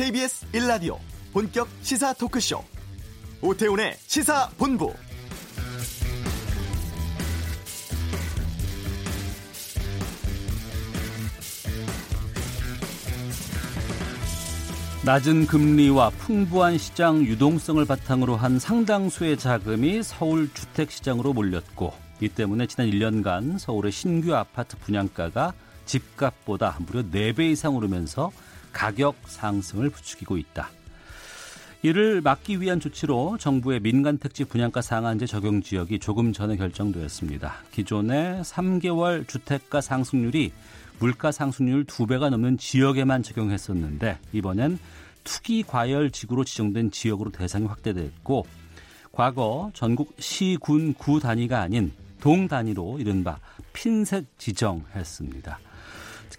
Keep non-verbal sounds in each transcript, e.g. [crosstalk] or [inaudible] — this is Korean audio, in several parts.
KBS 1라디오 본격 시사 토크쇼. 오태훈의 시사본부. 낮은 금리와 풍부한 시장 유동성을 바탕으로 한 상당수의 자금이 서울 주택 시장으로 몰렸고 이 때문에 지난 1년간 서울의 신규 아파트 분양가가 집값보다 무려 4배 이상 오르면서 가격 상승을 부추기고 있다. 이를 막기 위한 조치로 정부의 민간 택지 분양가 상한제 적용 지역이 조금 전에 결정되었습니다. 기존의 3개월 주택가 상승률이 물가 상승률 2배가 넘는 지역에만 적용했었는데 이번엔 투기 과열 지구로 지정된 지역으로 대상이 확대됐고 과거 전국 시, 군, 구 단위가 아닌 동 단위로 이른바 핀셋 지정했습니다.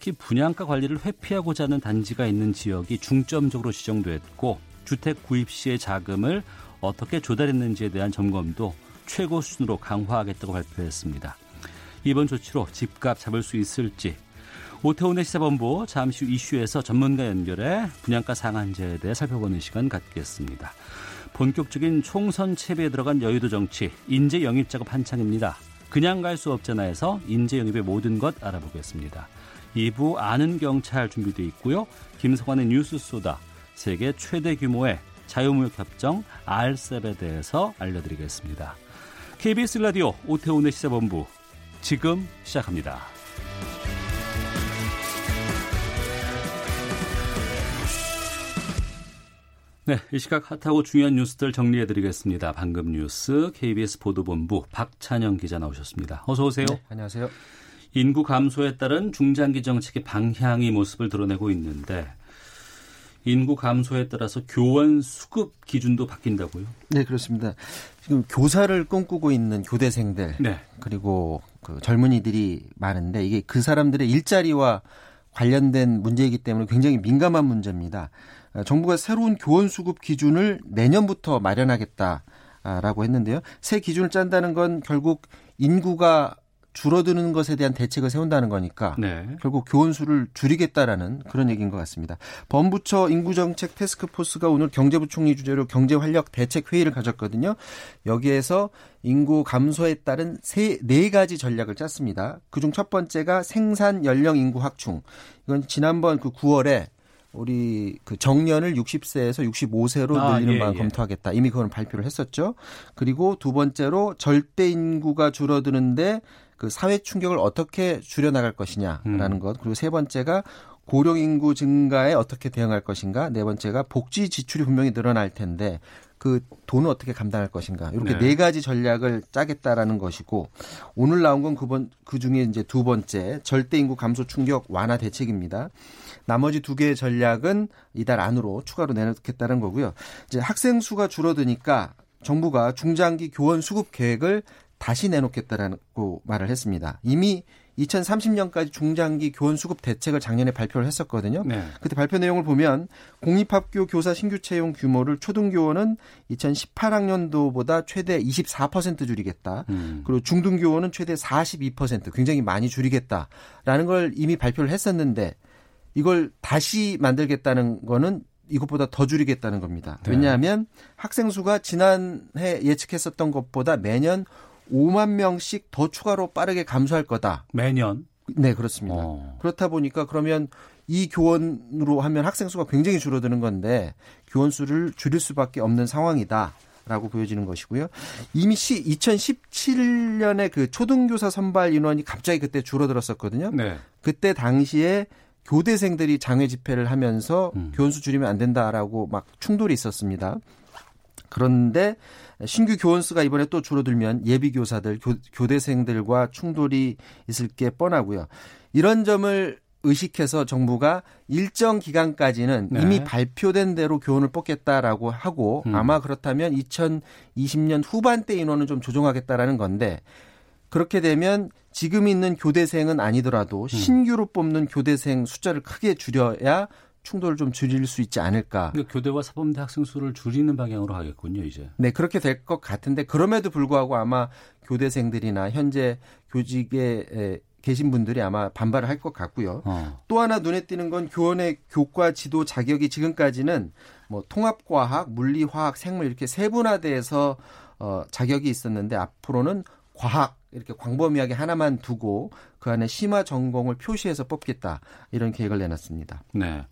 특히 분양가 관리를 회피하고자 하는 단지가 있는 지역이 중점적으로 지정됐고 주택 구입 시의 자금을 어떻게 조달했는지에 대한 점검도 최고 수준으로 강화하겠다고 발표했습니다. 이번 조치로 집값 잡을 수 있을지 오태훈의 시사본부 잠시 후 이슈에서 전문가 연결해 분양가 상한제에 대해 살펴보는 시간 갖겠습니다. 본격적인 총선 채비에 들어간 여의도 정치 인재 영입 작업 한창입니다. 그냥 갈 수 없잖아에서 인재 영입의 모든 것 알아보겠습니다. 2부 아는 경찰 준비되어 있고요. 김성환의 뉴스 소다 세계 최대 규모의 자유무역 협정 RCEP에 대해서 알려드리겠습니다. KBS 라디오 오태훈의 시사본부 지금 시작합니다. 네, 이 시각 핫하고 중요한 뉴스들 정리해 드리겠습니다. 방금 뉴스 KBS 보도본부 박찬영 기자 나오셨습니다. 어서 오세요. 네, 안녕하세요. 인구 감소에 따른 중장기 정책의 방향이 모습을 드러내고 있는데 인구 감소에 따라서 교원 수급 기준도 바뀐다고요? 네, 그렇습니다. 지금 교사를 꿈꾸고 있는 교대생들 네. 그리고 그 젊은이들이 많은데 이게 그 사람들의 일자리와 관련된 문제이기 때문에 굉장히 민감한 문제입니다. 정부가 새로운 교원 수급 기준을 내년부터 마련하겠다라고 했는데요. 새 기준을 짠다는 건 결국 인구가 줄어드는 것에 대한 대책을 세운다는 거니까 네. 결국 교원 수를 줄이겠다라는 그런 얘기인 것 같습니다. 범부처 인구정책 테스크포스가 오늘 경제부총리 주재로 경제활력 대책 회의를 가졌거든요. 여기에서 인구 감소에 따른 세, 네 가지 전략을 짰습니다. 그중 첫 번째가 생산 연령 인구 확충. 이건 지난번 그 9월에 우리 그 정년을 60세에서 65세로 아, 늘리는 예, 방안 예. 검토하겠다. 이미 그건 발표를 했었죠. 그리고 두 번째로 절대 인구가 줄어드는데 그 사회 충격을 어떻게 줄여나갈 것이냐라는 음. 것. 그리고 세 번째가 고령 인구 증가에 어떻게 대응할 것인가. 네 번째가 복지 지출이 분명히 늘어날 텐데 그 돈을 어떻게 감당할 것인가. 이렇게 네, 네 가지 전략을 짜겠다라는 것이고 오늘 나온 건 그번 그 중에 이제 두 번째 절대 인구 감소 충격 완화 대책입니다. 나머지 두 개의 전략은 이달 안으로 추가로 내놓겠다는 거고요. 이제 학생 수가 줄어드니까 정부가 중장기 교원 수급 계획을 다시 내놓겠다라고 말을 했습니다. 이미 2030년까지 중장기 교원 수급 대책을 작년에 발표를 했었거든요. 네. 그때 발표 내용을 보면 공립학교 교사 신규 채용 규모를 초등교원은 2018학년도보다 최대 24% 줄이겠다. 음. 그리고 중등교원은 최대 42% 굉장히 많이 줄이겠다라는 걸 이미 발표를 했었는데 이걸 다시 만들겠다는 거는 이것보다 더 줄이겠다는 겁니다. 네. 왜냐하면 학생 수가 지난해 예측했었던 것보다 매년 5만 명씩 더 추가로 빠르게 감소할 거다. 매년? 네, 그렇습니다. 어. 그렇다 보니까 그러면 이 교원으로 하면 학생 수가 굉장히 줄어드는 건데 교원 수를 줄일 수밖에 없는 상황이다. 라고 보여지는 것이고요. 이미 시 2017년에 그 초등교사 선발 인원이 갑자기 그때 줄어들었었거든요. 네. 그때 당시에 교대생들이 장외 집회를 하면서 음. 교원수 줄이면 안 된다라고 막 충돌이 있었습니다. 그런데 신규 교원 수가 이번에 또 줄어들면 예비 교사들, 교, 대생들과 충돌이 있을 게 뻔하고요. 이런 점을 의식해서 정부가 일정 기간까지는 네. 이미 발표된 대로 교원을 뽑겠다라고 하고 음. 아마 그렇다면 2020년 후반대 인원은 좀 조정하겠다라는 건데 그렇게 되면 지금 있는 교대생은 아니더라도 음. 신규로 뽑는 교대생 숫자를 크게 줄여야 충돌을 좀 줄일 수 있지 않을까. 그러니까 교대와 사범대 학생 수를 줄이는 방향으로 하겠군요, 이제. 네, 그렇게 될 것 같은데 그럼에도 불구하고 아마 교대생들이나 현재 교직에 계신 분들이 아마 반발을 할 것 같고요. 어. 또 하나 눈에 띄는 건 교원의 교과 지도 자격이 지금까지는 뭐 통합과학, 물리 화학, 생물 이렇게 세분화돼서 어, 자격이 있었는데 앞으로는 과학 이렇게 광범위하게 하나만 두고 그 안에 심화 전공을 표시해서 뽑겠다 이런 계획을 내놨습니다. 네.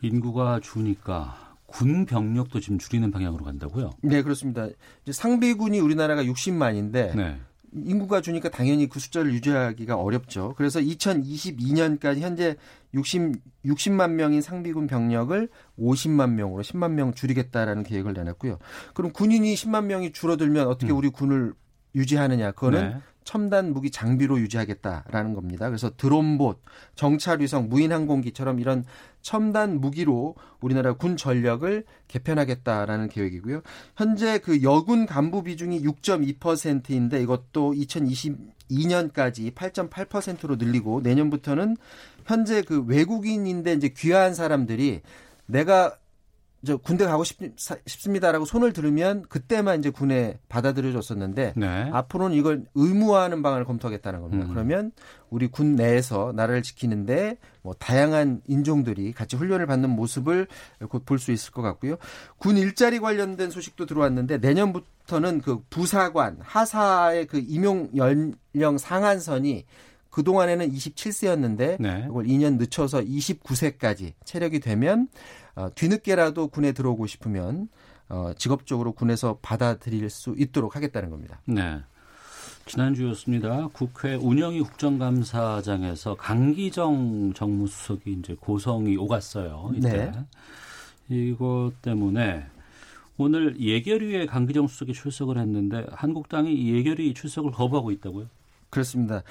인구가 주니까 군 병력도 지금 줄이는 방향으로 간다고요? 네, 그렇습니다. 이제 상비군이 우리나라가 60만인데 네. 인구가 주니까 당연히 그 숫자를 유지하기가 어렵죠. 그래서 2022년까지 현재 60 60만 명인 상비군 병력을 50만 명으로 10만 명 줄이겠다라는 계획을 내놨고요. 그럼 군인이 10만 명이 줄어들면 어떻게 음. 우리 군을 유지하느냐? 그거는 네. 첨단 무기 장비로 유지하겠다라는 겁니다. 그래서 드론봇, 정찰위성, 무인항공기처럼 이런 첨단 무기로 우리나라 군 전력을 개편하겠다라는 계획이고요. 현재 그 여군 간부 비중이 6.2%인데 이것도 2022년까지 8.8%로 늘리고 내년부터는 현재 그 외국인인데 이제 귀화한 사람들이 내가 저 군대 가고 싶, 싶습니다라고 손을 들으면 그때만 이제 군에 받아들여졌었는데 네. 앞으로는 이걸 의무화하는 방안을 검토하겠다는 겁니다. 음. 그러면 우리 군 내에서 나라를 지키는데 뭐 다양한 인종들이 같이 훈련을 받는 모습을 곧 볼 수 있을 것 같고요. 군 일자리 관련된 소식도 들어왔는데 내년부터는 그 부사관 하사의 그 임용 연령 상한선이 그동안에는 27세였는데 네. 이걸 2년 늦춰서 29세까지 체력이 되면 어, 뒤늦게라도 군에 들어오고 싶으면 어, 직업적으로 군에서 받아들일 수 있도록 하겠다는 겁니다. 네. 지난주였습니다. 국회 운영위 국정감사장에서 강기정 정무수석이 이제 고성이 오갔어요. 이때. 네. 이것 때문에 오늘 예결위에 강기정 수석이 출석을 했는데 한국당이 예결위 출석을 거부하고 있다고요? 그렇습니다.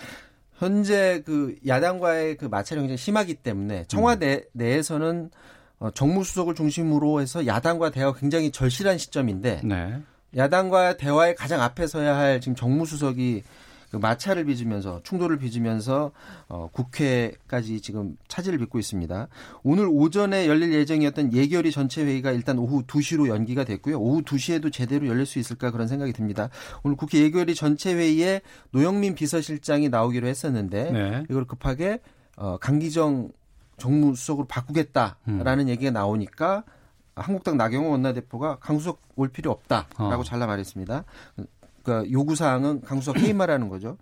현재 그 야당과의 그 마찰이 굉장히 심하기 때문에 청와대 음. 내에서는 어, 정무수석을 중심으로 해서 야당과 대화가 굉장히 절실한 시점인데 네. 야당과 대화의 가장 앞에 서야 할 지금 정무수석이 그 마찰을 빚으면서 충돌을 빚으면서 어, 국회까지 지금 차질을 빚고 있습니다. 오늘 오전에 열릴 예정이었던 예결위 전체 회의가 일단 오후 2시로 연기가 됐고요. 오후 2시에도 제대로 열릴 수 있을까 그런 생각이 듭니다. 오늘 국회 예결위 전체 회의에 노영민 비서실장이 나오기로 했었는데 네. 이걸 급하게 어, 강기정 정무수석으로 바꾸겠다라는 음. 얘기가 나오니까 한국당 나경원 원내대표가 강수석 올 필요 없다라고 어. 잘라 말했습니다. 그러니까 요구 사항은 강수석 해임하라는 거죠.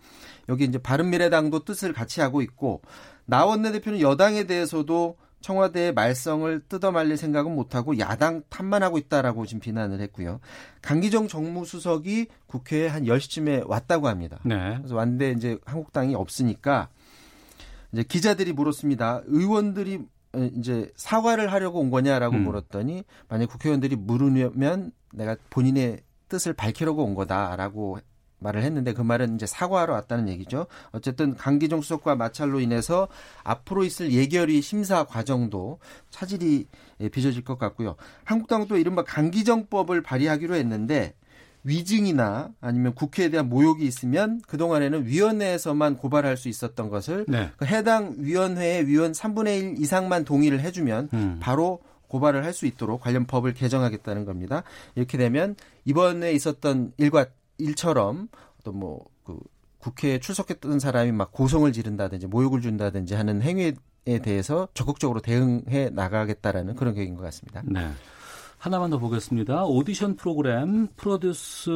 여기 이제 바른미래당도 뜻을 같이 하고 있고 나 원내대표는 여당에 대해서도 청와대의 말썽을 뜯어말릴 생각은 못하고 야당 탓만 하고 있다라고 지금 비난을 했고요. 강기정 정무수석이 국회에 한 10시쯤에 왔다고 합니다. 네. 그래서 왔는데 이제 한국당이 없으니까 이제 기자들이 물었습니다. 의원들이 이제 사과를 하려고 온 거냐라고 음. 물었더니 만약 국회의원들이 물으면 내가 본인의 뜻을 밝히려고 온 거다라고 말을 했는데 그 말은 이제 사과하러 왔다는 얘기죠. 어쨌든 강기정 수석과 마찰로 인해서 앞으로 있을 예결위 심사 과정도 차질이 빚어질 것 같고요. 한국당도 이른바 강기정법을 발의하기로 했는데 위증이나 아니면 국회에 대한 모욕이 있으면 그동안에는 위원회에서만 고발할 수 있었던 것을 네. 그 해당 위원회의 위원 3분의 1 이상만 동의를 해주면 음. 바로 고발을 할 수 있도록 관련 법을 개정하겠다는 겁니다. 이렇게 되면 이번에 있었던 일과 일처럼 어떤 뭐그 국회에 출석했던 사람이 막 고성을 지른다든지 모욕을 준다든지 하는 행위에 대해서 적극적으로 대응해 나가겠다라는 그런 계획인 것 같습니다. 네. 하나만 더 보겠습니다. 오디션 프로그램 프로듀스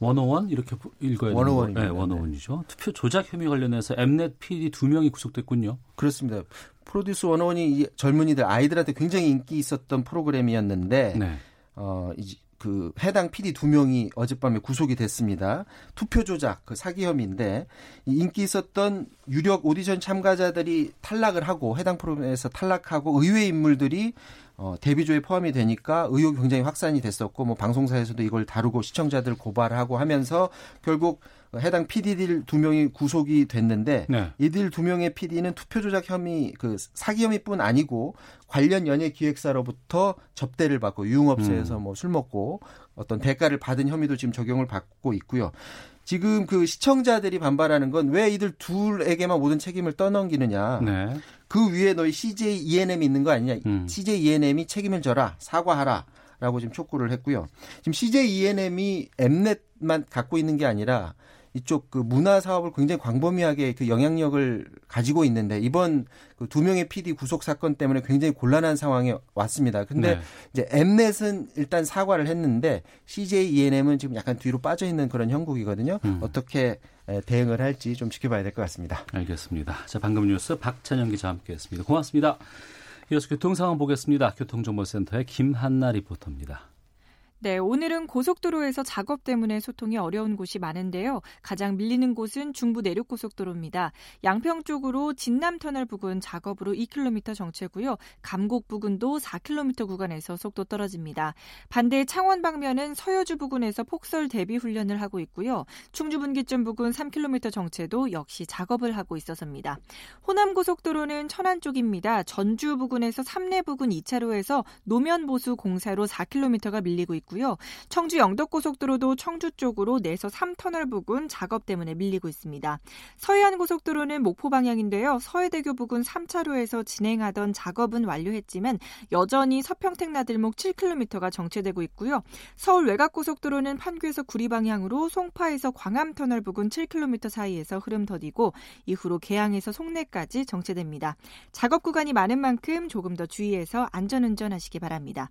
101 이렇게 읽어야 되는 거죠. 네, 101이죠. 투표 조작 혐의 관련해서 엠넷 PD 두 명이 구속됐군요. 그렇습니다. 프로듀스 101이 젊은이들 아이들한테 굉장히 인기 있었던 프로그램이었는데 네. 어, 이제 그 해당 PD 두 명이 어젯밤에 구속이 됐습니다. 투표 조작 그 사기 혐의인데 인기 있었던 유력 오디션 참가자들이 탈락을 하고 해당 프로그램에서 탈락하고 의외 인물들이 어, 데뷔조에 포함이 되니까 의혹이 굉장히 확산이 됐었고 뭐 방송사에서도 이걸 다루고 시청자들 고발하고 하면서 결국 해당 PD들 두 명이 구속이 됐는데 네. 이들 두 명의 PD는 투표 조작 혐의 그 사기 혐의뿐 아니고 관련 연예 기획사로부터 접대를 받고 유흥업소에서 음. 뭐술 먹고 어떤 대가를 받은 혐의도 지금 적용을 받고 있고요. 지금 그 시청자들이 반발하는 건 왜 이들 둘에게만 모든 책임을 떠넘기느냐. 네. 그 위에 너희 CJ ENM이 있는 거 아니냐. 음. CJ ENM이 책임을 져라. 사과하라. 라고 지금 촉구를 했고요. 지금 CJ ENM이 엠넷만 갖고 있는 게 아니라 이쪽 그 문화 사업을 굉장히 광범위하게 그 영향력을 가지고 있는데 이번 그 두 명의 PD 구속 사건 때문에 굉장히 곤란한 상황에 왔습니다. 근데 네. 이제 엠넷은 일단 사과를 했는데 CJ ENM은 지금 약간 뒤로 빠져 있는 그런 형국이거든요. 음. 어떻게 대응을 할지 좀 지켜봐야 될 것 같습니다. 알겠습니다. 자, 방금 뉴스 박찬영 기자 함께 했습니다. 고맙습니다. 이어서 교통 상황 보겠습니다. 교통정보센터의 김한나 리포터입니다. 네, 오늘은 고속도로에서 작업 때문에 소통이 어려운 곳이 많은데요. 가장 밀리는 곳은 중부 내륙 고속도로입니다. 양평 쪽으로 진남 터널 부근 작업으로 2km 정체고요. 감곡 부근도 4km 구간에서 속도 떨어집니다. 반대 창원 방면은 서여주 부근에서 폭설 대비 훈련을 하고 있고요. 충주 분기점 부근 3km 정체도 역시 작업을 하고 있어서입니다. 호남 고속도로는 천안 쪽입니다. 전주 부근에서 삼내 부근 2차로에서 노면 보수 공사로 4km가 밀리고 있고 있고요. 청주 영덕고속도로도 청주 쪽으로 내서 3터널 부근 작업 때문에 밀리고 있습니다. 서해안 고속도로는 목포 방향인데요. 서해대교 부근 3차로에서 진행하던 작업은 완료했지만 여전히 서평택 나들목 7km가 정체되고 있고요. 서울 외곽고속도로는 판교에서 구리 방향으로 송파에서 광암터널 부근 7km 사이에서 흐름 더디고 이후로 개항에서 송내까지 정체됩니다. 작업 구간이 많은 만큼 조금 더 주의해서 안전운전하시기 바랍니다.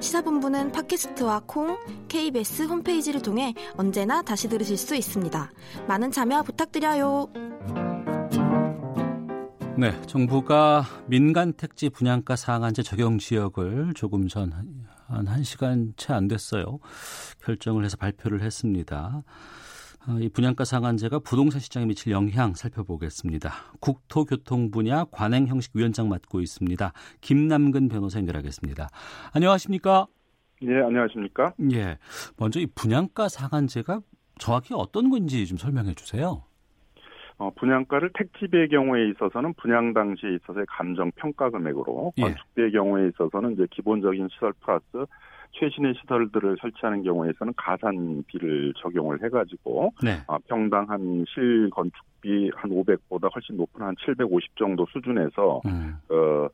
시사본부는 팟캐스트와 콩, KBS 홈페이지를 통해 언제나 다시 들으실 수 있습니다. 많은 참여 부탁드려요. 네, 정부가 민간 택지 분양가 상한제 적용 지역을 조금 전 한 1시간 채 안 됐어요. 결정을 해서 발표를 했습니다. 어, 이 분양가 상한제가 부동산 시장에 미칠 영향 살펴보겠습니다. 국토교통 분야 관행 형식 위원장 맡고 있습니다. 김남근 변호사 연결하겠습니다. 안녕하십니까? 예, 안녕하십니까? 예. 먼저 이 분양가 상한제가 정확히 어떤 건지 좀 설명해 주세요. 어, 분양가를 택지비의 경우에 있어서는 분양 당시에 있어서의 감정 평가 금액으로, 예. 건축비의 경우에 있어서는 이제 기본적인 시설 플러스 최신의 시설들을 설치하는 경우에서는 가산비를 적용을 해가지고 네. 어, 평당 한 실건축비 한 500보다 훨씬 높은 한 750 정도 수준에서 음. 어,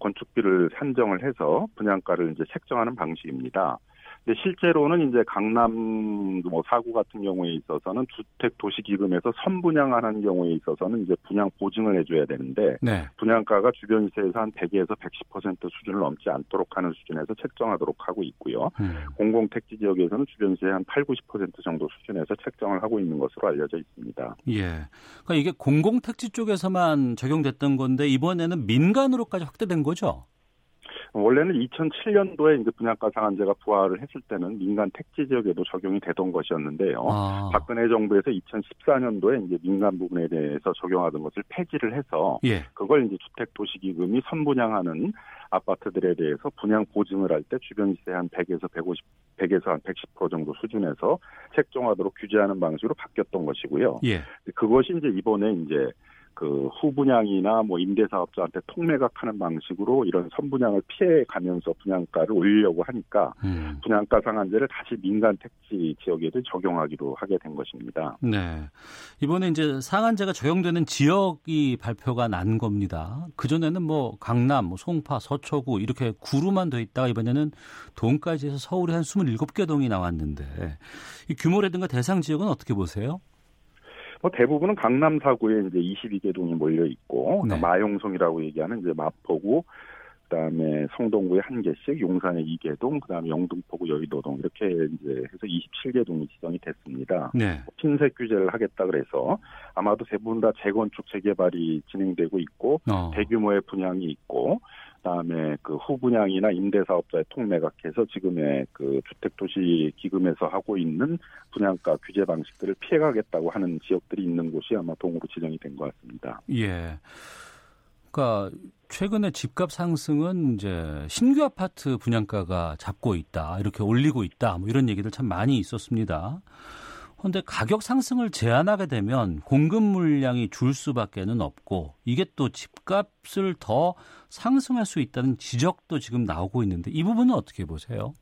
건축비를 산정을 해서 분양가를 이제 책정하는 방식입니다. 근데 실제로는 이제 강남 뭐 사구 같은 경우에 있어서는 주택 도시 기금에서 선분양하는 경우에 있어서는 이제 분양 보증을 해줘야 되는데 네. 분양가가 주변 시세에서 한 100에서 110% 수준을 넘지 않도록 하는 수준에서 책정하도록 하고 있고요. 음. 공공 택지 지역에서는 주변 시세 한 8, 90% 정도 수준에서 책정을 하고 있는 것으로 알려져 있습니다. 예. 그러니까 이게 공공 택지 쪽에서만 적용됐던 건데 이번에는 민간으로까지 확대된 거죠? 원래는 2007년도에 이제 분양가 상한제가 부활을 했을 때는 민간 택지 지역에도 적용이 되던 것이었는데요. 아. 박근혜 정부에서 2014년도에 이제 민간 부분에 대해서 적용하던 것을 폐지를 해서 예. 그걸 이제 주택 도시기금이 선분양하는 아파트들에 대해서 분양 보증을 할 때 주변 시세 한 100에서 150, 100에서 한 110% 정도 수준에서 책정하도록 규제하는 방식으로 바뀌었던 것이고요. 예. 그것이 이제 이번에 이제 그 후분양이나 뭐 임대사업자한테 통매각하는 방식으로 이런 선분양을 피해 가면서 분양가를 올리려고 하니까 음. 분양가 상한제를 다시 민간 택지 지역에도 적용하기로 하게 된 것입니다. 네. 이번에 이제 상한제가 적용되는 지역이 발표가 난 겁니다. 그전에는 뭐 강남, 뭐 송파, 서초구 이렇게 구로만 돼 있다가 이번에는 동까지 해서 서울에 한 27개 동이 나왔는데 이 규모라든가 대상 지역은 어떻게 보세요? 뭐 대부분은 강남 사구에 이제 22개 동이 몰려 있고 네. 마용성이라고 얘기하는 이제 마포구 그다음에 성동구에 한 개씩, 용산에 2개 동, 그다음에 영등포구 여의도동 이렇게 이제 해서 27개 동이 지정이 됐습니다. 네. 핀셋 규제를 하겠다 그래서 아마도 대부분 다 재건축 재개발이 진행되고 있고 어. 대규모의 분양이 있고 그다음에 그 후분양이나 임대사업자의 통매각해서 지금의 그 주택도시 기금에서 하고 있는 분양가 규제 방식들을 피해가겠다고 하는 지역들이 있는 곳이 아마 동으로 지정이 된 것 같습니다. 예. 그러니까 최근에 집값 상승은 이제 신규 아파트 분양가가 잡고 있다 이렇게 올리고 있다 뭐 이런 얘기들 참 많이 있었습니다. 그런데 가격 상승을 제한하게 되면 공급 물량이 줄 수밖에는 없고 이게 또 집값을 더 상승할 수 있다는 지적도 지금 나오고 있는데 이 부분은 어떻게 보세요?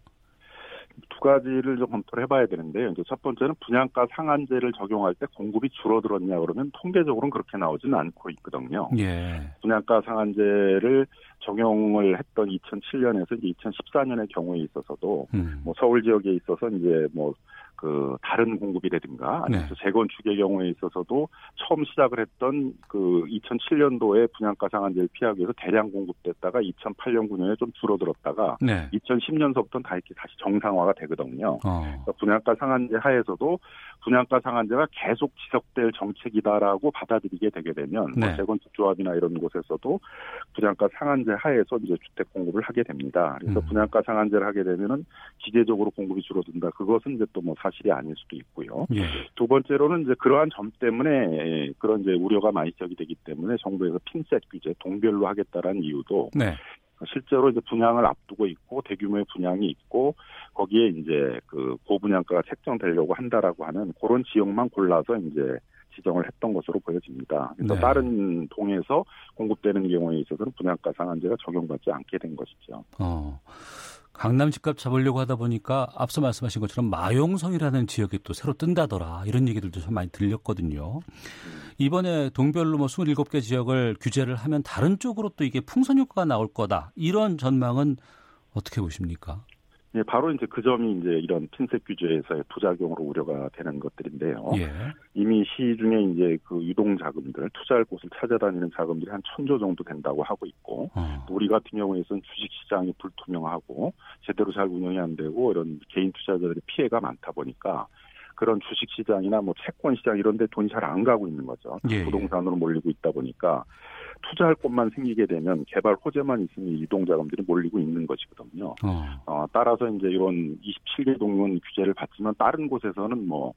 두 가지를 좀 검토를 해봐야 되는데요. 이제 첫 번째는 분양가 상한제를 적용할 때 공급이 줄어들었냐 그러면 통계적으로는 그렇게 나오지는 않고 있거든요. 예. 분양가 상한제를 적용을 했던 2007년에서 이제 2014년의 경우에 있어서도 음. 뭐 서울 지역에 있어서 이제 뭐 그 다른 공급이라든가 아니면 네. 재건축의 경우에 있어서도 처음 시작을 했던 그 2007년도에 분양가 상한제를 피하기 위해서 대량 공급됐다가 2008년 9년에 좀 줄어들었다가 네. 2010년서부터는 다 이렇게 다시 정상화가 되거든요. 어. 그러니까 분양가 상한제 하에서도 분양가 상한제가 계속 지속될 정책이다라고 받아들이게 되게 되면 뭐 네. 뭐 재건축 조합이나 이런 곳에서도 분양가 상한제 하에서 이제 주택 공급을 하게 됩니다. 그래서 음. 분양가 상한제를 하게 되면은 기계적으로 공급이 줄어든다. 그것은 이제 또 뭐 사실이 아닐 수도 있고요. 예. 두 번째로는 이제 그러한 점 때문에 그런 이제 우려가 많이 지적이 되기 때문에 정부에서 핀셋 규제 동별로 하겠다라는 이유도 네. 실제로 이제 분양을 앞두고 있고 대규모의 분양이 있고 거기에 이제 그 고분양가가 책정되려고 한다라고 하는 그런 지역만 골라서 이제 지정을 했던 것으로 보여집니다. 그래서 네. 다른 동에서 공급되는 경우에 있어서는 분양가 상한제가 적용받지 않게 된 것이죠. 어. 강남 집값 잡으려고 하다 보니까 앞서 말씀하신 것처럼 마용성이라는 지역이 또 새로 뜬다더라 이런 얘기들도 좀 많이 들렸거든요. 이번에 동별로 뭐 27개 지역을 규제를 하면 다른 쪽으로 또 이게 풍선 효과가 나올 거다 이런 전망은 어떻게 보십니까? 예, 바로 이제 그 점이 이제 이런 핀셋 규제에서의 부작용으로 우려가 되는 것들인데요. 예. 이미 시중에 이제 그 유동 자금들 투자할 곳을 찾아다니는 자금들이 한 천조 정도 된다고 하고 있고 어. 우리 같은 경우에는 주식 시장이 불투명하고 제대로 잘 운영이 안 되고 이런 개인 투자자들의 피해가 많다 보니까 그런 주식 시장이나 뭐 채권 시장 이런 데 돈이 잘 안 가고 있는 거죠. 예, 예. 부동산으로 몰리고 있다 보니까 투자할 곳만 생기게 되면 개발 호재만 있으면 이동 자금들이 몰리고 있는 것이거든요. 어. 어 따라서 이제 이런 27개 동문 규제를 받지만 다른 곳에서는 뭐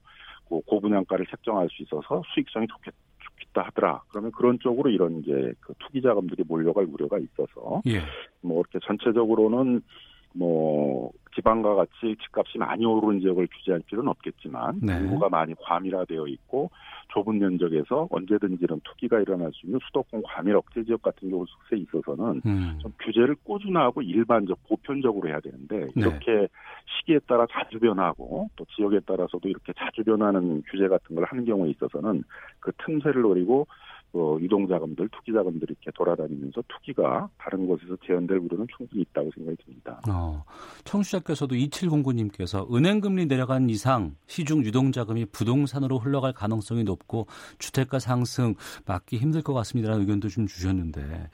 고분양가를 책정할 수 있어서 수익성이 좋겠, 좋겠다 하더라. 그러면 그런 쪽으로 이런 이제 그 투기 자금들이 몰려갈 우려가 있어서 예. 뭐 이렇게 전체적으로는 뭐 지방과 같이 집값이 많이 오르는 지역을 규제할 필요는 없겠지만 네. 인구가 많이 과밀화되어 있고 좁은 면적에서 언제든지 이런 투기가 일어날 수 있는 수도권 과밀 억제 지역 같은 경우 속세에 있어서는 음. 좀 규제를 꾸준하고 일반적 보편적으로 해야 되는데 네. 이렇게 네. 시기에 따라 자주 변하고 또 지역에 따라서도 이렇게 자주 변하는 규제 같은 걸 하는 경우에 있어서는 그 틈새를 노리고 어, 유동 자금들, 투기 자금들이 이렇게 돌아다니면서 투기가 다른 곳에서 재현될 우려는 충분히 있다고 생각이 듭니다. 어, 청취자께서도 2709님께서 은행 금리 내려간 이상 시중 유동 자금이 부동산으로 흘러갈 가능성이 높고 주택가 상승 막기 힘들 것 같습니다라는 의견도 좀 주셨는데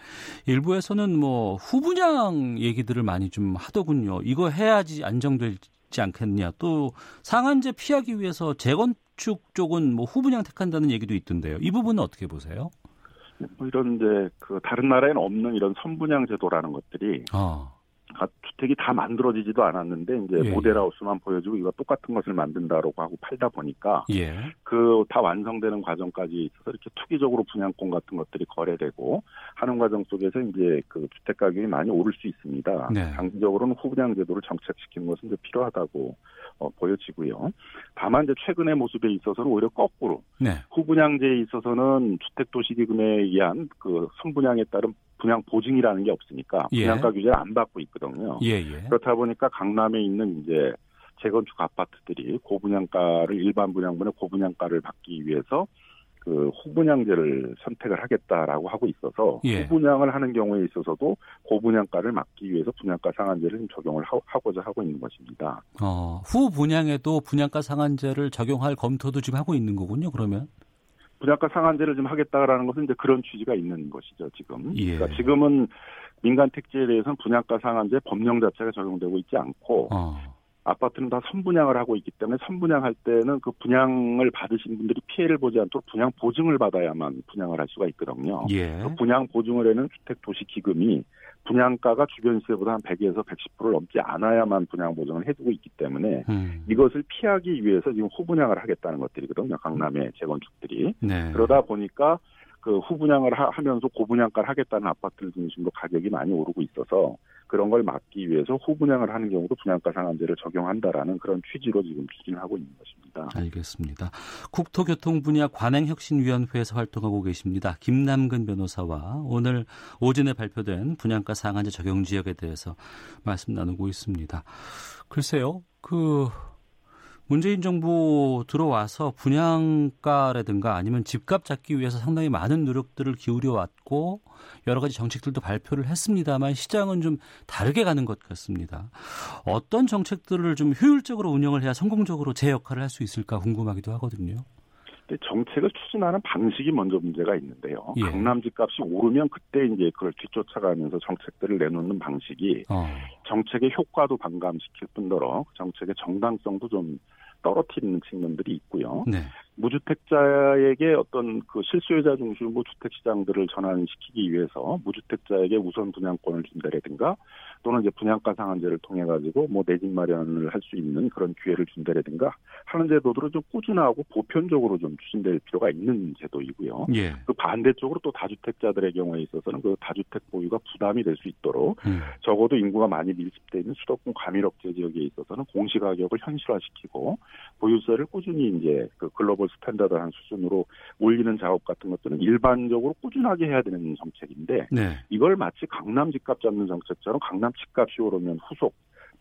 일부에서는 뭐 후분양 얘기들을 많이 좀 하더군요. 이거 해야지 안정되지 않겠냐. 또 상한제 피하기 위해서 재건 건축 쪽은 뭐 후분양 택한다는 얘기도 있던데요. 이 부분은 어떻게 보세요? 뭐 이런 이제 그 다른 나라에는 없는 이런 선분양 제도라는 것들이 어. 주택이 다 만들어지지도 않았는데 이제 예. 모델하우스만 보여주고 이거 똑같은 것을 만든다라고 하고 팔다 보니까 예. 그다 완성되는 과정까지 있어서 이렇게 투기적으로 분양권 같은 것들이 거래되고 하는 과정 속에서 이제 그 주택 가격이 많이 오를 수 있습니다. 네. 장기적으로는 후분양 제도를 정착시키는 것은 이제 필요하다고 어, 보여지고요. 다만 이제 최근의 모습에 있어서는 오히려 거꾸로 네. 후분양제에 있어서는 주택 도시기금에 의한 그 선분양에 따른 분양 보증이라는 게 없으니까 예. 분양가 예. 규제를 안 받고 있거든요. 예, 예. 그렇다 보니까 강남에 있는 이제 재건축 아파트들이 고분양가를 일반 분양분의 고분양가를 받기 위해서 그 후분양제를 선택을 하겠다라고 하고 있어서 예. 후분양을 하는 경우에 있어서도 고분양가를 막기 위해서 분양가 상한제를 적용을 하고자 하고 있는 것입니다. 어, 후분양에도 분양가 상한제를 적용할 검토도 지금 하고 있는 거군요. 그러면 분양가 상한제를 좀 하겠다라는 것은 이제 그런 취지가 있는 것이죠, 지금. 예. 그러니까 지금은 민간 택지에 대해서는 분양가 상한제 법령 자체가 적용되고 있지 않고 어. 아파트는 다 선분양을 하고 있기 때문에 선분양할 때는 그 분양을 받으신 분들이 피해를 보지 않도록 분양 보증을 받아야만 분양을 할 수가 있거든요. 예. 그 분양 보증을 해는 주택 도시 기금이 분양가가 주변 시세보다 한 100에서 110%를 넘지 않아야만 분양 보증을 해주고 있기 때문에 음. 이것을 피하기 위해서 지금 후분양을 하겠다는 것들이거든요. 강남의 재건축들이. 네. 그러다 보니까 그 후분양을 하, 면서 고분양가를 하겠다는 아파트를 중심으로 가격이 많이 오르고 있어서 그런 걸 막기 위해서 후분양을 하는 경우도 분양가 상한제를 적용한다라는 그런 취지로 지금 추진하고 있는 것입니다. 있습니다. 알겠습니다. 국토교통 분야 관행혁신위원회에서 활동하고 계십니다. 김남근 변호사와 오늘 오전에 발표된 분양가 상한제 적용 지역에 대해서 말씀 나누고 있습니다. 글쎄요, 그 문재인 정부 들어와서 분양가라든가 아니면 집값 잡기 위해서 상당히 많은 노력들을 기울여 왔고 여러 가지 정책들도 발표를 했습니다만 시장은 좀 다르게 가는 것 같습니다. 어떤 정책들을 좀 효율적으로 운영을 해야 성공적으로 제 역할을 할 수 있을까 궁금하기도 하거든요. 정책을 추진하는 방식이 먼저 문제가 있는데요. 예. 강남 집값이 오르면 그때 이제 그걸 뒤쫓아가면서 정책들을 내놓는 방식이 어. 정책의 효과도 반감시킬 뿐더러 정책의 정당성도 좀 떨어뜨리는 측면들이 있고요. 네. 무주택자에게 어떤 그 실수요자 중심으로 주택 시장들을 전환시키기 위해서 무주택자에게 우선 분양권을 준다라든가 또는 이제 분양가 상한제를 통해 가지고 뭐 내 집 마련을 할 수 있는 그런 기회를 준다라든가 하는 제도들을 좀 꾸준하고 보편적으로 좀 추진될 필요가 있는 제도이고요. 예. 그 반대쪽으로 또 다주택자들의 경우에 있어서는 그 다주택 보유가 부담이 될 수 있도록 음. 적어도 인구가 많이 밀집되어 있는 수도권 과밀억제 지역에 있어서는 공시가격을 현실화시키고 보유세를 꾸준히 이제 그 글로벌 스탠다드한 수준으로 올리는 작업 같은 것들은 일반적으로 꾸준하게 해야 되는 정책인데 네. 이걸 마치 강남 집값 잡는 정책처럼 강남 집값이 오르면 후속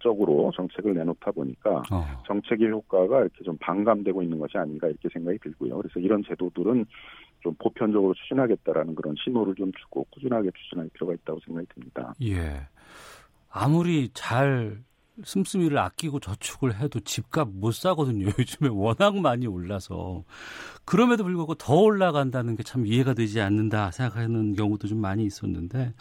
적으로 정책을 내놓다 보니까 어. 정책의 효과가 이렇게 좀 반감되고 있는 것이 아닌가 이렇게 생각이 들고요. 그래서 이런 제도들은 좀 보편적으로 추진하겠다라는 그런 신호를 좀 주고 꾸준하게 추진할 필요가 있다고 생각이 듭니다. 예. 아무리 잘 씀씀이를 아끼고 저축을 해도 집값 못 사거든요. [laughs] 요즘에 워낙 많이 올라서. 그럼에도 불구하고 더 올라간다는 게 참 이해가 되지 않는다 생각하는 경우도 좀 많이 있었는데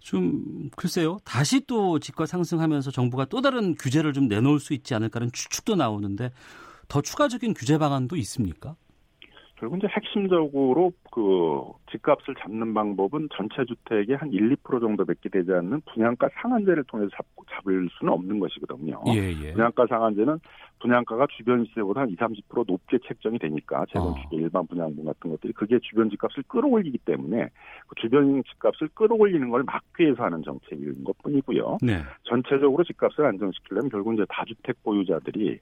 좀 글쎄요. 다시 또 집값 상승하면서 정부가 또 다른 규제를 좀 내놓을 수 있지 않을까라는 추측도 나오는데 더 추가적인 규제 방안도 있습니까? 결국 이제 핵심적으로 그 집값을 잡는 방법은 전체 주택의 한 1, 2% 정도밖에 되지 않는 분양가 상한제를 통해서 잡고 잡을 수는 없는 것이거든요. 예, 예. 분양가 상한제는 분양가가 주변 시세보다 한 20, 30% 높게 책정이 되니까 재건축의 어. 일반 분양분 같은 것들이 그게 주변 집값을 끌어올리기 때문에 그 주변 집값을 끌어올리는 걸 막기 위해서 하는 정책인 것뿐이고요. 네. 전체적으로 집값을 안정시키려면 결국 이제 다주택 보유자들이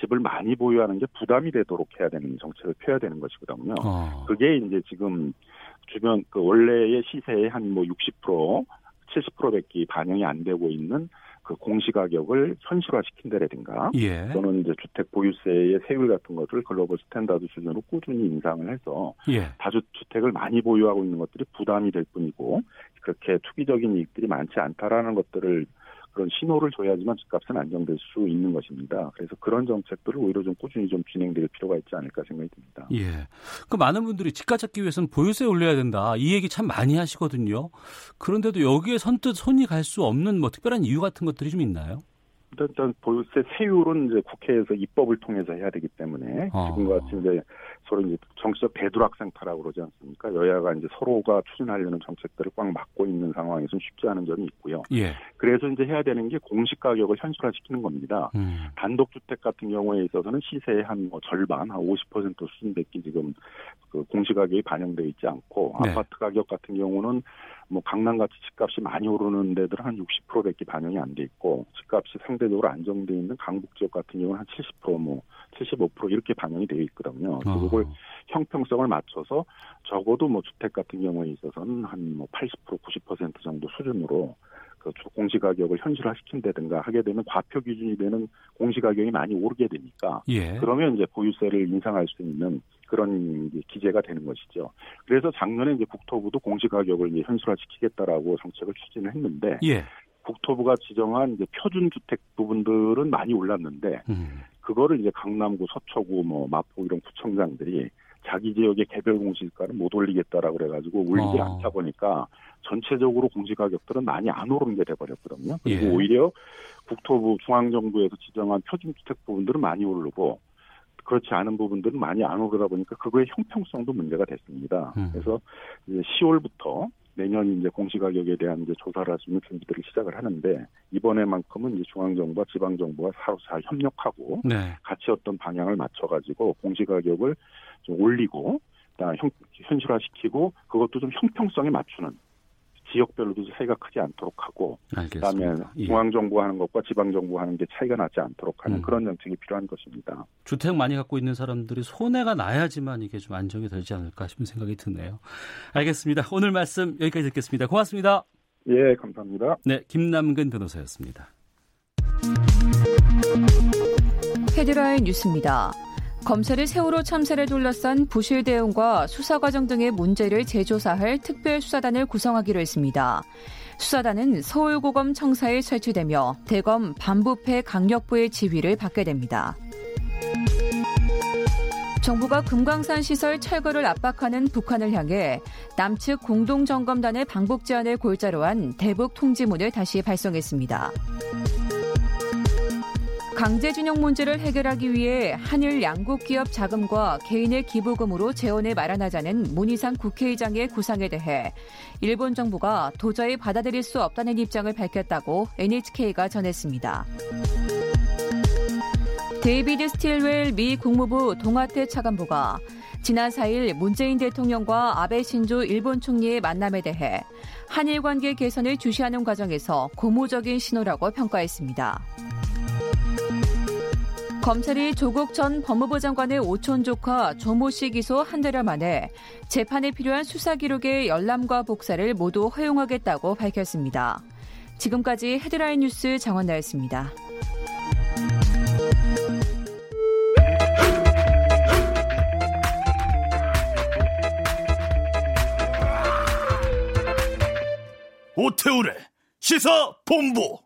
집을 많이 보유하는 게 부담이 되도록 해야 되는 정책을 펴야 되는 것이거든요. 어. 그게 이제 지금 주변 그 원래의 시세의 한 뭐 60% 70%밖에 반영이 안 되고 있는 그 공시가격을 현실화시킨다라든가 예. 또는 이제 주택 보유세의 세율 같은 것을 global standard 수준으로 꾸준히 인상을 해서 예. 다주택을 많이 보유하고 있는 것들이 부담이 될 뿐이고 그렇게 투기적인 이익들이 많지 않다라는 것들을 그런 신호를 줘야지만 집값은 안정될 수 있는 것입니다. 그래서 그런 정책들을 오히려 좀 꾸준히 좀 진행될 필요가 있지 않을까 생각이 듭니다. 예. 그 많은 분들이 집값 잡기 위해서는 보유세 올려야 된다. 이 얘기 참 많이 하시거든요. 그런데도 여기에 선뜻 손이 갈 수 없는 뭐 특별한 이유 같은 것들이 좀 있나요? 일단 보유세 세율은 이제 국회에서 입법을 통해서 해야 되기 때문에 어. 지금과 같이 이제 서로 이제 정치적 대두락생타라고 그러지 않습니까? 여야가 이제 서로가 추진하려는 정책들을 꽉 막고 있는 상황에서는 쉽지 않은 점이 있고요. 예. 그래서 이제 해야 되는 게 공시 가격을 현실화시키는 겁니다. 음. 단독 주택 같은 경우에 있어서는 시세의 한 뭐 절반, 한 50% 수준밖에 지금 그 공시 가격이 반영되어 있지 않고 네. 아파트 가격 같은 경우는 뭐 강남같이 집값이 많이 오르는 데들 한 60%밖에 반영이 안 돼 있고 집값이 상대적으로 안정돼 있는 강북 지역 같은 경우는 한 70%뭐 75% 이렇게 반영이 되어 있거든요. 어. 그걸 형평성을 맞춰서 적어도 뭐 주택 같은 경우에 있어서는 한 뭐 80% 90% 정도 수준으로 그 공시가격을 현실화시킨다든가 하게 되면 과표 기준이 되는 공시가격이 많이 오르게 되니까 예. 그러면 이제 보유세를 인상할 수 있는 그런 기재가 되는 것이죠. 그래서 작년에 이제 국토부도 공시 가격을 이제 현실화시키겠다라고 정책을 추진을 했는데 예. 국토부가 지정한 이제 표준 주택 부분들은 많이 올랐는데 음. 그거를 이제 강남구, 서초구, 뭐 마포 이런 구청장들이 자기 지역의 개별 공시가를 못 올리겠다라고 그래가지고 올리지 어. 않다 보니까 전체적으로 공시 가격들은 많이 안 오른 게 돼버렸거든요. 그리고 예. 오히려 국토부 중앙정부에서 지정한 표준주택 부분들은 많이 오르고 그렇지 않은 부분들은 많이 안 오르다 보니까 그거의 형평성도 문제가 됐습니다. 음. 그래서 이제 10월부터 내년 이제 공시 가격에 대한 이제 조사를 할 수 있는 준비들을 시작을 하는데 이번에만큼은 이제 중앙 정부와 지방 정부가 서로 잘 협력하고 네. 같이 어떤 방향을 맞춰 가지고 공시 가격을 좀 올리고 현, 현실화시키고 그것도 좀 형평성에 맞추는 지역별로도 차이가 크지 않도록 하고 알겠습니다. 그다음에 예. 중앙 정부 하는 것과 지방 정부 하는 게 차이가 나지 않도록 하는 음. 그런 정책이 필요한 것입니다. 주택 많이 갖고 있는 사람들이 손해가 나야지만 이게 좀 안정이 되지 않을까 싶은 생각이 드네요. 알겠습니다. 오늘 말씀 여기까지 듣겠습니다. 고맙습니다. 예, 감사합니다. 네, 김남근 변호사였습니다. 헤드라인 뉴스입니다. 검찰이 세월호 참사를 둘러싼 부실 대응과 수사 과정 등의 문제를 재조사할 특별수사단을 구성하기로 했습니다. 수사단은 서울고검 청사에 설치되며 대검 반부패 강력부의 지휘를 받게 됩니다. 정부가 금강산 시설 철거를 압박하는 북한을 향해 남측 공동점검단의 방북 제안을 골자로 한 대북 통지문을 다시 발송했습니다. 강제징용 문제를 해결하기 위해 한일 양국 기업 자금과 개인의 기부금으로 재원을 마련하자는 문희상 국회의장의 구상에 대해 일본 정부가 도저히 받아들일 수 없다는 입장을 밝혔다고 NHK가 전했습니다. 데이비드 스틸웰 미 국무부 동아태 차관보가 지난 4일 문재인 대통령과 아베 신조 일본 총리의 만남에 대해 한일 관계 개선을 주시하는 과정에서 고무적인 신호라고 평가했습니다. 검찰이 조국 전 법무부 장관의 오촌 조카 조모 씨 기소 한 달여 만에 재판에 필요한 수사 기록의 열람과 복사를 모두 허용하겠다고 밝혔습니다. 지금까지 헤드라인 뉴스 장원나였습니다. 오태우래 시사 본부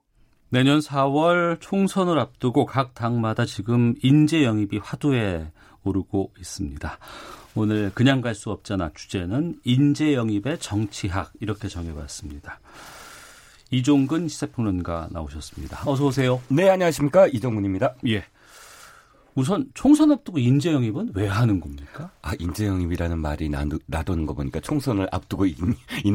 내년 4월 총선을 앞두고 각 당마다 지금 인재 영입이 화두에 오르고 있습니다. 오늘 그냥 갈 수 없잖아 주제는 인재 영입의 정치학 이렇게 정해봤습니다. 이종근 시사평론가 나오셨습니다. 어서 오세요. 네, 안녕하십니까 이종근입니다. 예. 우선 총선 앞두고 인재 영입은 왜 하는 겁니까? 아 인재 영입이라는 말이 나도, 나도는 거 보니까 총선을 앞두고 있,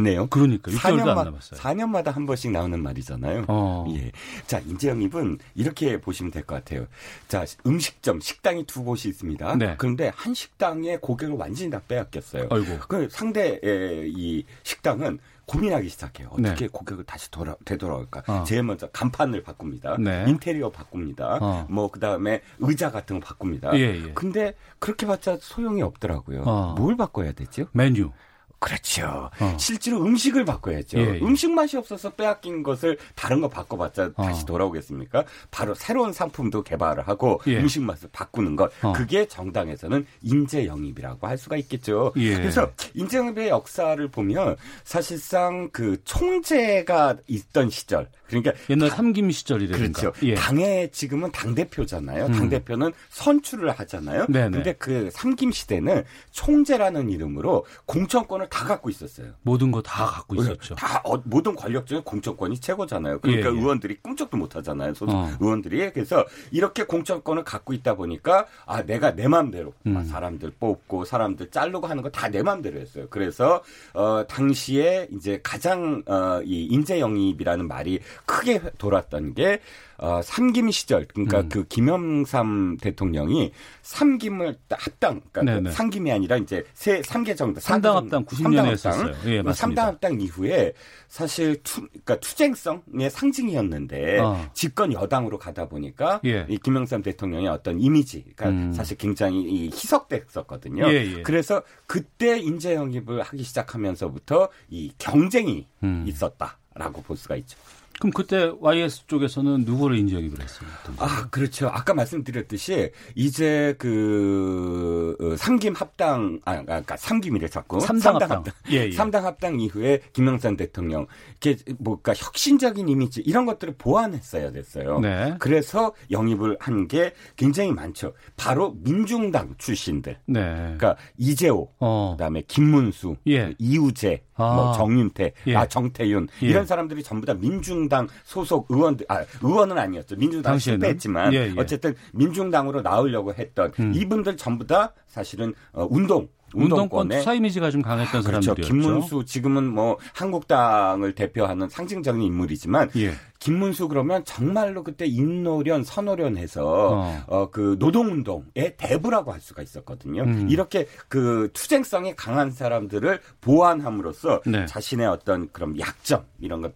네요 그러니까 6개월도 안 남았어요. 4년마다 한 번씩 나오는 말이잖아요. 어. 예. 자 인재 영입은 이렇게 보시면 될 것 같아요. 자 음식점 식당이 두 곳이 있습니다. 네. 그런데 한 식당의 고객을 완전히 다 빼앗겼어요. 아이고. 그 상대의 이 식당은 고민하기 시작해요. 어떻게 네. 고객을 다시 돌아, 되돌아올까? 어. 제일 먼저 간판을 바꿉니다. 네. 인테리어 바꿉니다. 어. 뭐, 그 다음에 의자 같은 거 바꿉니다. 예, 예. 근데 그렇게 봤자 소용이 없더라고요. 어. 뭘 바꿔야 되죠? 메뉴. 그렇죠. 어. 실제로 음식을 바꿔야죠. 예, 예. 음식 맛이 없어서 빼앗긴 것을 다른 거 바꿔봤자 어. 다시 돌아오겠습니까? 바로 새로운 상품도 개발을 하고 예. 음식 맛을 바꾸는 것. 어. 그게 정당에서는 인재 영입이라고 할 수가 있겠죠. 예. 그래서 인재 영입의 역사를 보면 사실상 그 총재가 있던 시절 그러니까 옛날 삼김 시절이라든가. 그렇죠. 예. 당의 지금은 당 대표잖아요. 음. 당 대표는 선출을 하잖아요. 네네. 근데 그 삼김 시대는 총재라는 이름으로 공천권을 다 갖고 있었어요. 모든 거 다 갖고 있었죠. 다 어, 모든 권력 중에 공천권이 최고잖아요. 그러니까 예, 예. 의원들이 꿈쩍도 못 하잖아요. 소속 어. 의원들이 그래서 이렇게 공천권을 갖고 있다 보니까 아 내가 내 마음대로 음. 사람들 뽑고 사람들 자르고 하는 거 다 내 마음대로 했어요. 그래서 어 당시에 이제 가장 어 이 인재 영입이라는 말이 크게 돌았던 게 어, 삼김 시절 그러니까 음. 그 김영삼 대통령이 삼김을 합당 그러니까 삼김이 아니라 이제 세 삼개 정도 삼당 합당 90년에 했었어요. 예, 맞습니다. 삼당 합당 이후에 사실 투 그러니까 투쟁성의 상징이었는데 어. 집권 여당으로 가다 보니까 예. 이 김영삼 대통령의 어떤 이미지 그러니까 음. 사실 굉장히 희석됐었거든요. 예, 예. 그래서 그때 인재 영입을 하기 시작하면서부터 이 경쟁이 음. 있었다라고 볼 수가 있죠. 그럼 그때 YS 쪽에서는 누구를 인지영입을 했습니까? 아, 그렇죠. 아까 말씀드렸듯이 이제 그 어, 삼김 합당 아 그러니까 삼김이래 자꾸 삼당, 삼당 합당. 예, 예. 삼당 합당 이후에 김영삼 대통령 이게 뭐가 혁신적인 이미지 이런 것들을 보완했어야 됐어요. 네. 그래서 영입을 한 게 굉장히 많죠. 바로 민중당 출신들. 네. 그러니까 이재호, 어. 그다음에 김문수, 예. 이우재, 아. 뭐 정윤태, 예. 아 정태윤 예. 이런 사람들이 전부 다 민중 당 소속 의원들, 아 의원은 아니었죠. 민중당 실패했지만 예, 예. 어쨌든 민중당으로 나오려고 했던 음. 이분들 전부 다 사실은 어, 운동 운동권 투사 이미지가 좀 강했던 그렇죠. 사람들이었죠. 김문수 지금은 뭐 한국당을 대표하는 상징적인 인물이지만 예. 김문수 그러면 정말로 그때 인노련, 선노련해서 어. 어, 그 노동운동의 대부라고 할 수가 있었거든요. 음. 이렇게 그 투쟁성이 강한 사람들을 보완함으로써 네. 자신의 어떤 그런 약점 이런 것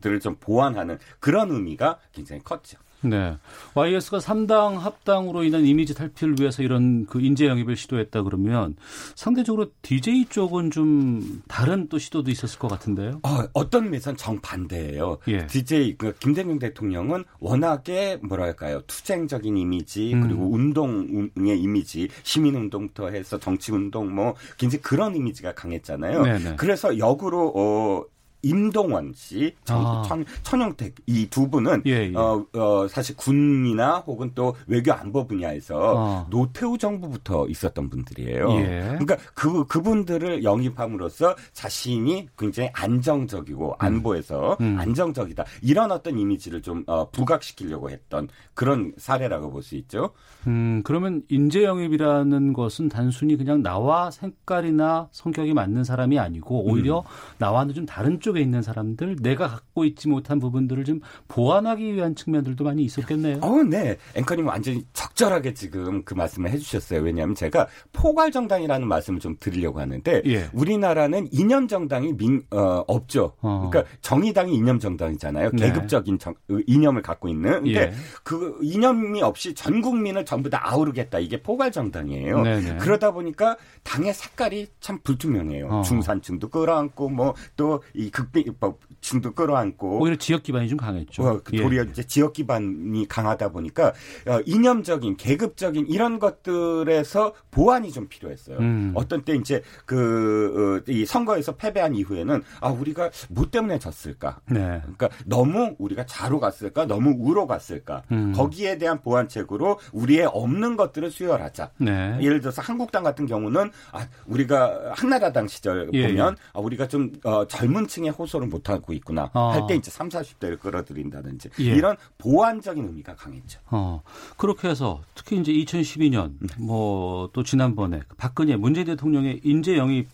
들을 좀 보완하는 그런 의미가 굉장히 컸죠. 네. YS가 3당 합당으로 인한 이미지 탈피를 위해서 이런 그 인재 영입을 시도했다 그러면 상대적으로 DJ 쪽은 좀 다른 또 시도도 있었을 것 같은데요. 어, 어떤 면에서는 정반대예요. 예. DJ 그 김대중 대통령은 워낙에 뭐랄까요? 투쟁적인 이미지 음. 그리고 운동의 이미지, 시민 운동부터 해서 정치 운동 뭐 굉장히 그런 이미지가 강했잖아요. 네네. 그래서 역으로 어 임동원 씨, 아. 천, 천영택 이 두 분은 예, 예. 어, 어, 사실 군이나 혹은 또 외교 안보 분야에서 아. 노태우 정부부터 있었던 분들이에요. 예. 그러니까 그 그분들을 영입함으로써 자신이 굉장히 안정적이고 음. 안보에서 음. 안정적이다 이런 어떤 이미지를 좀 어, 부각시키려고 했던 그런 사례라고 볼 수 있죠. 음 그러면 인재 영입이라는 것은 단순히 그냥 나와 색깔이나 성격이 맞는 사람이 아니고 오히려 음. 나와는 좀 다른 쪽 쪽에 있는 사람들 내가 갖고 있지 못한 부분들을 좀 보완하기 위한 측면들도 많이 있었겠네요. 어, 네. 앵커님 완전히 적절하게 지금 그 말씀을 해주셨어요. 왜냐하면 제가 포괄 정당이라는 말씀을 좀 드리려고 하는데 예. 우리나라는 이념 정당이 민, 어, 없죠. 어. 그러니까 정의당이 이념 정당이잖아요. 네. 계급적인 정, 이념을 갖고 있는. 근데 예. 그 이념이 없이 전 국민을 전부 다 아우르겠다. 이게 포괄 정당이에요. 네네. 그러다 보니까 당의 색깔이 참 불투명해요. 어. 중산층도 끌어안고 뭐 또 이 극비법층도 끌어안고 오히려 지역 기반이 좀 강했죠. 어, 그 도리어 예. 이제 지역 기반이 강하다 보니까 어, 이념적인 계급적인 이런 것들에서 보완이 좀 필요했어요. 음. 어떤 때 이제 그이 어, 선거에서 패배한 이후에는 아 우리가 뭐 때문에 졌을까? 네. 그러니까 너무 우리가 좌로 갔을까? 너무 우로 갔을까? 음. 거기에 대한 보완책으로 우리의 없는 것들을 수혈하자. 네. 예를 들어서 한국당 같은 경우는 아 우리가 한나라당 시절 예. 보면 예. 아 우리가 좀 어, 젊은 층의 나중에 호소를 못 하고 있구나 어. 할때 이제 3, 40대를 끌어들인다든지 예. 이런 보완적인 의미가 강했죠. 어. 그렇게 해서 특히 이제 2012년 뭐 또 지난번에 박근혜 문재인 대통령의 인재 영입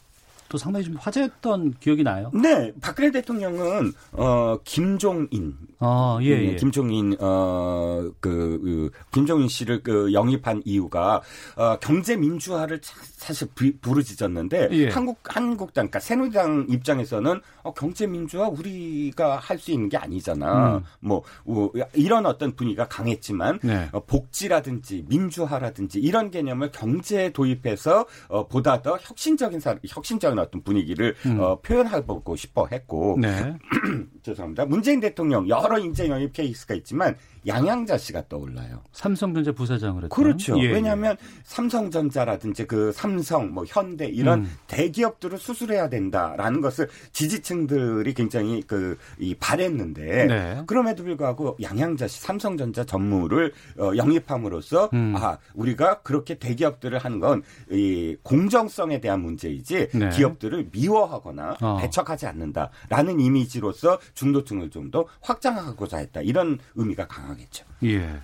또 상당히 좀 화제였던 기억이 나요. 네, 박근혜 대통령은 어 김종인, 아, 예, 예. 김종인 어그 그, 김종인 씨를 그 영입한 이유가 어 경제 민주화를 사실 부르짖었는데 예. 한국 한국당 그러니까 새누리당 입장에서는 어, 경제 민주화 우리가 할 수 있는 게 아니잖아. 음. 뭐 어, 이런 어떤 분위기가 강했지만 네. 어, 복지라든지 민주화라든지 이런 개념을 경제에 도입해서 어, 보다 더 혁신적인 사, 혁신적인 어떤 분위기를 음. 어, 표현해보고 싶어 했고 네. [clears throat] 죄송합니다. 문재인 대통령 여러 인재 영입 케이스가 있지만 양양자 씨가 떠올라요. 삼성전자 부사장을 했던. 그렇죠. 예, 예. 왜냐하면 예. 삼성전자라든지 그 삼성, 뭐 현대 이런 음. 대기업들을 수술해야 된다라는 것을 지지층들이 굉장히 그 이 바랬는데 네. 그럼에도 불구하고 양양자 씨 삼성전자 전무를 어, 영입함으로써 음. 아 우리가 그렇게 대기업들을 하는 건이 공정성에 대한 문제이지 네. 기업들을 미워하거나 어. 배척하지 않는다라는 이미지로서 중도층을 좀 더 확장 하고자 했다 이런 의미가 강합니다. 하겠죠. 예.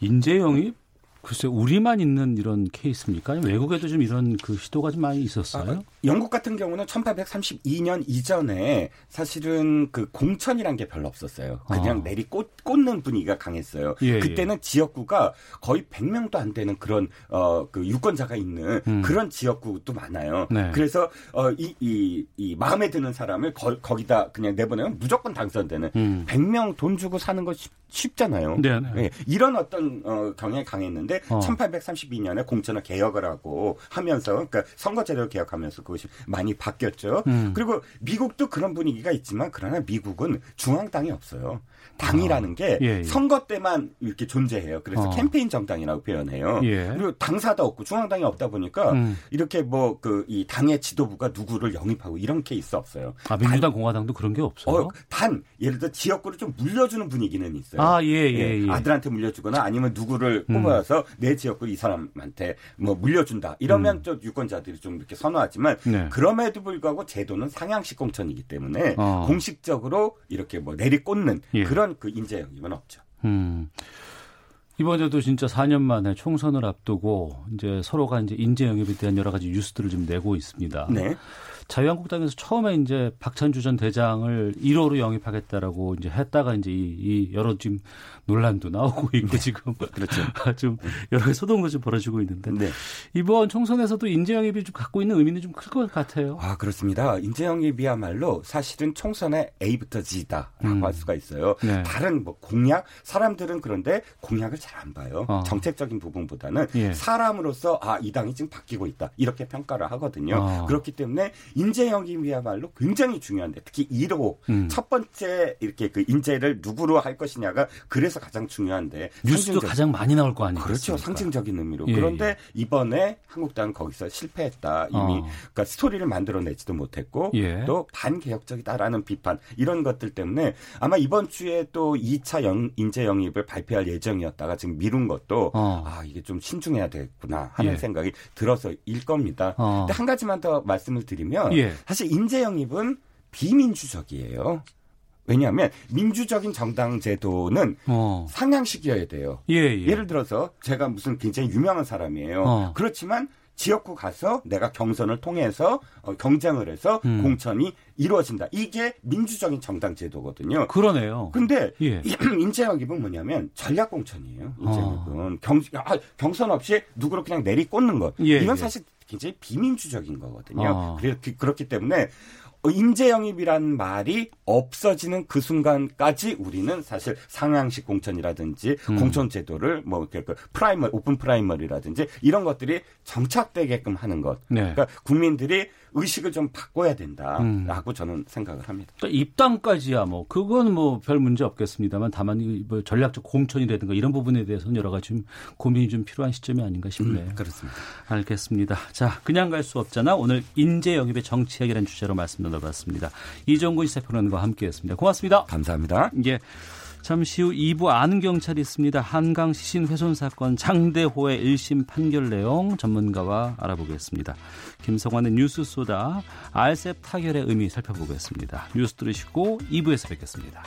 인재 영입 글쎄 우리만 있는 이런 케이스입니까? 외국에도 좀 이런 그 시도가 좀 많이 있었어요. 아, 영국 같은 경우는 1832년 이전에 사실은 그 공천이란 게 별로 없었어요. 그냥 아. 내리 꽂, 는 분위기가 강했어요. 예, 예. 그때는 예. 지역구가 거의 100명도 안 되는 그런 어 그 유권자가 있는 음. 그런 지역구도 많아요. 네. 그래서 어이이 이, 이 마음에 드는 사람을 거, 기다 그냥 내보내면 무조건 당선되는 음. 100명 돈 주고 사는 거 쉽, 쉽잖아요. 네, 네. 예, 이런 어떤 어, 경향이 강했는데 어. 1832년에 공천을 개혁을 하고 하면서 그러니까 선거제도를 개혁하면서 그것이 많이 바뀌었죠. 음. 그리고 미국도 그런 분위기가 있지만 그러나 미국은 중앙당이 없어요. 당이라는 아. 게 예, 예. 선거 때만 이렇게 존재해요. 그래서 어. 캠페인 정당이라고 표현해요. 예. 그리고 당사도 없고 중앙당이 없다 보니까 음. 이렇게 뭐 그 이 당의 지도부가 누구를 영입하고 이런 케이스 없어요. 아 민주당 단, 공화당도 그런 게 없어요. 어, 단 예를 들어 지역구를 좀 물려주는 분위기는 있어요. 아 예예. 예, 예, 아들한테 물려주거나 아니면 누구를 음. 뽑아서 내 지역구 이 사람한테 뭐 물려준다. 이러면 음. 또 유권자들이 좀 이렇게 선호하지만 네. 그럼에도 불구하고 제도는 상향식 공천이기 때문에 어. 공식적으로 이렇게 뭐 내리꽂는 예. 그런 그 인재 영입은 없죠. 음. 이번에도 진짜 4년 만에 총선을 앞두고 이제 서로가 이제 인재 영입에 대한 여러 가지 뉴스들을 좀 내고 있습니다. 네. 자유한국당에서 처음에 이제 박찬주 전 대장을 1호로 영입하겠다라고 이제 했다가 이제 이, 이 여러 지금 논란도 나오고 [laughs] 있고 네. 지금 그렇죠. [laughs] 좀 여러 가지 소동도 좀 벌어지고 있는데 네. 이번 총선에서도 인재 영입이 좀 갖고 있는 의미는 좀 클 것 같아요. 아 그렇습니다. 인재 영입이야말로 사실은 총선의 A부터 G다라고 음. 할 수가 있어요. 네. 다른 뭐 공약 사람들은 그런데 공약을 잘 안 봐요. 어. 정책적인 부분보다는 예. 사람으로서 아 이 당이 지금 바뀌고 있다 이렇게 평가를 하거든요. 어. 그렇기 때문에 인재 영입이야말로 굉장히 중요한데 특히 1호 음. 첫 번째 이렇게 그 인재를 누구로 할 것이냐가 그래서 가장 중요한데 뉴스도 가장 많이 나올 거 아니에요? 그렇죠. 상징적인 의미로. 예, 그런데 예. 이번에 한국당은 거기서 실패했다. 이미 어. 그러니까 스토리를 만들어내지도 못했고 예. 또 반개혁적이다라는 비판 이런 것들 때문에 아마 이번 주에 또 2차 영, 인재 영입을 발표할 예정이었다가 지금 미룬 것도 어. 아 이게 좀 신중해야 되겠구나 하는 예. 생각이 들어서일 겁니다. 어. 근데 한 가지만 더 말씀을 드리면 예. 사실 인재 영입은 비민주적이에요. 왜냐하면 민주적인 정당 제도는 어. 상향식이어야 돼요. 예, 예. 를 들어서 제가 무슨 굉장히 유명한 사람이에요. 어. 그렇지만 지역구 가서 내가 경선을 통해서 어, 경쟁을 해서 음. 공천이 이루어진다. 이게 민주적인 정당 제도거든요. 그러네요. 근데 예. [clears throat] 인재영입은 뭐냐면 전략 공천이에요. 인재영입은 어. 경, 아, 경선 없이 누구를 그냥 내리꽂는 것. 예, 이건 예. 사실 굉장히 비민주적인 거거든요. 어. 그렇기, 그렇기 때문에 인재 영입이란 말이 없어지는 그 순간까지 우리는 사실 상향식 공천이라든지 음. 공천 제도를 뭐 이렇게 그 primar open primary라든지 이런 것들이 정착되게끔 하는 것. 네. 그러니까 국민들이 의식을 좀 바꿔야 된다라고 음. 저는 생각을 합니다. 그러니까 입당까지야 뭐 그건 뭐 별 문제 없겠습니다만 다만 뭐 전략적 공천이라든가 이런 부분에 대해서는 여러 가지 좀 고민이 좀 필요한 시점이 아닌가 싶네요. 음, 그렇습니다. 알겠습니다. 자, 그냥 갈 수 없잖아. 오늘 인재 영입의 정치학이라는 주제로 말씀 나눠봤습니다. 이정근 시사평론가와 함께했습니다. 고맙습니다. 감사합니다. 예. 잠시 후 2부 아는 경찰이 있습니다. 한강 시신 훼손 사건 장대호의 1심 판결 내용 전문가와 알아보겠습니다. 김성환의 뉴스 소다 알셉 타결의 의미 살펴보겠습니다. 뉴스 들으시고 2부에서 뵙겠습니다.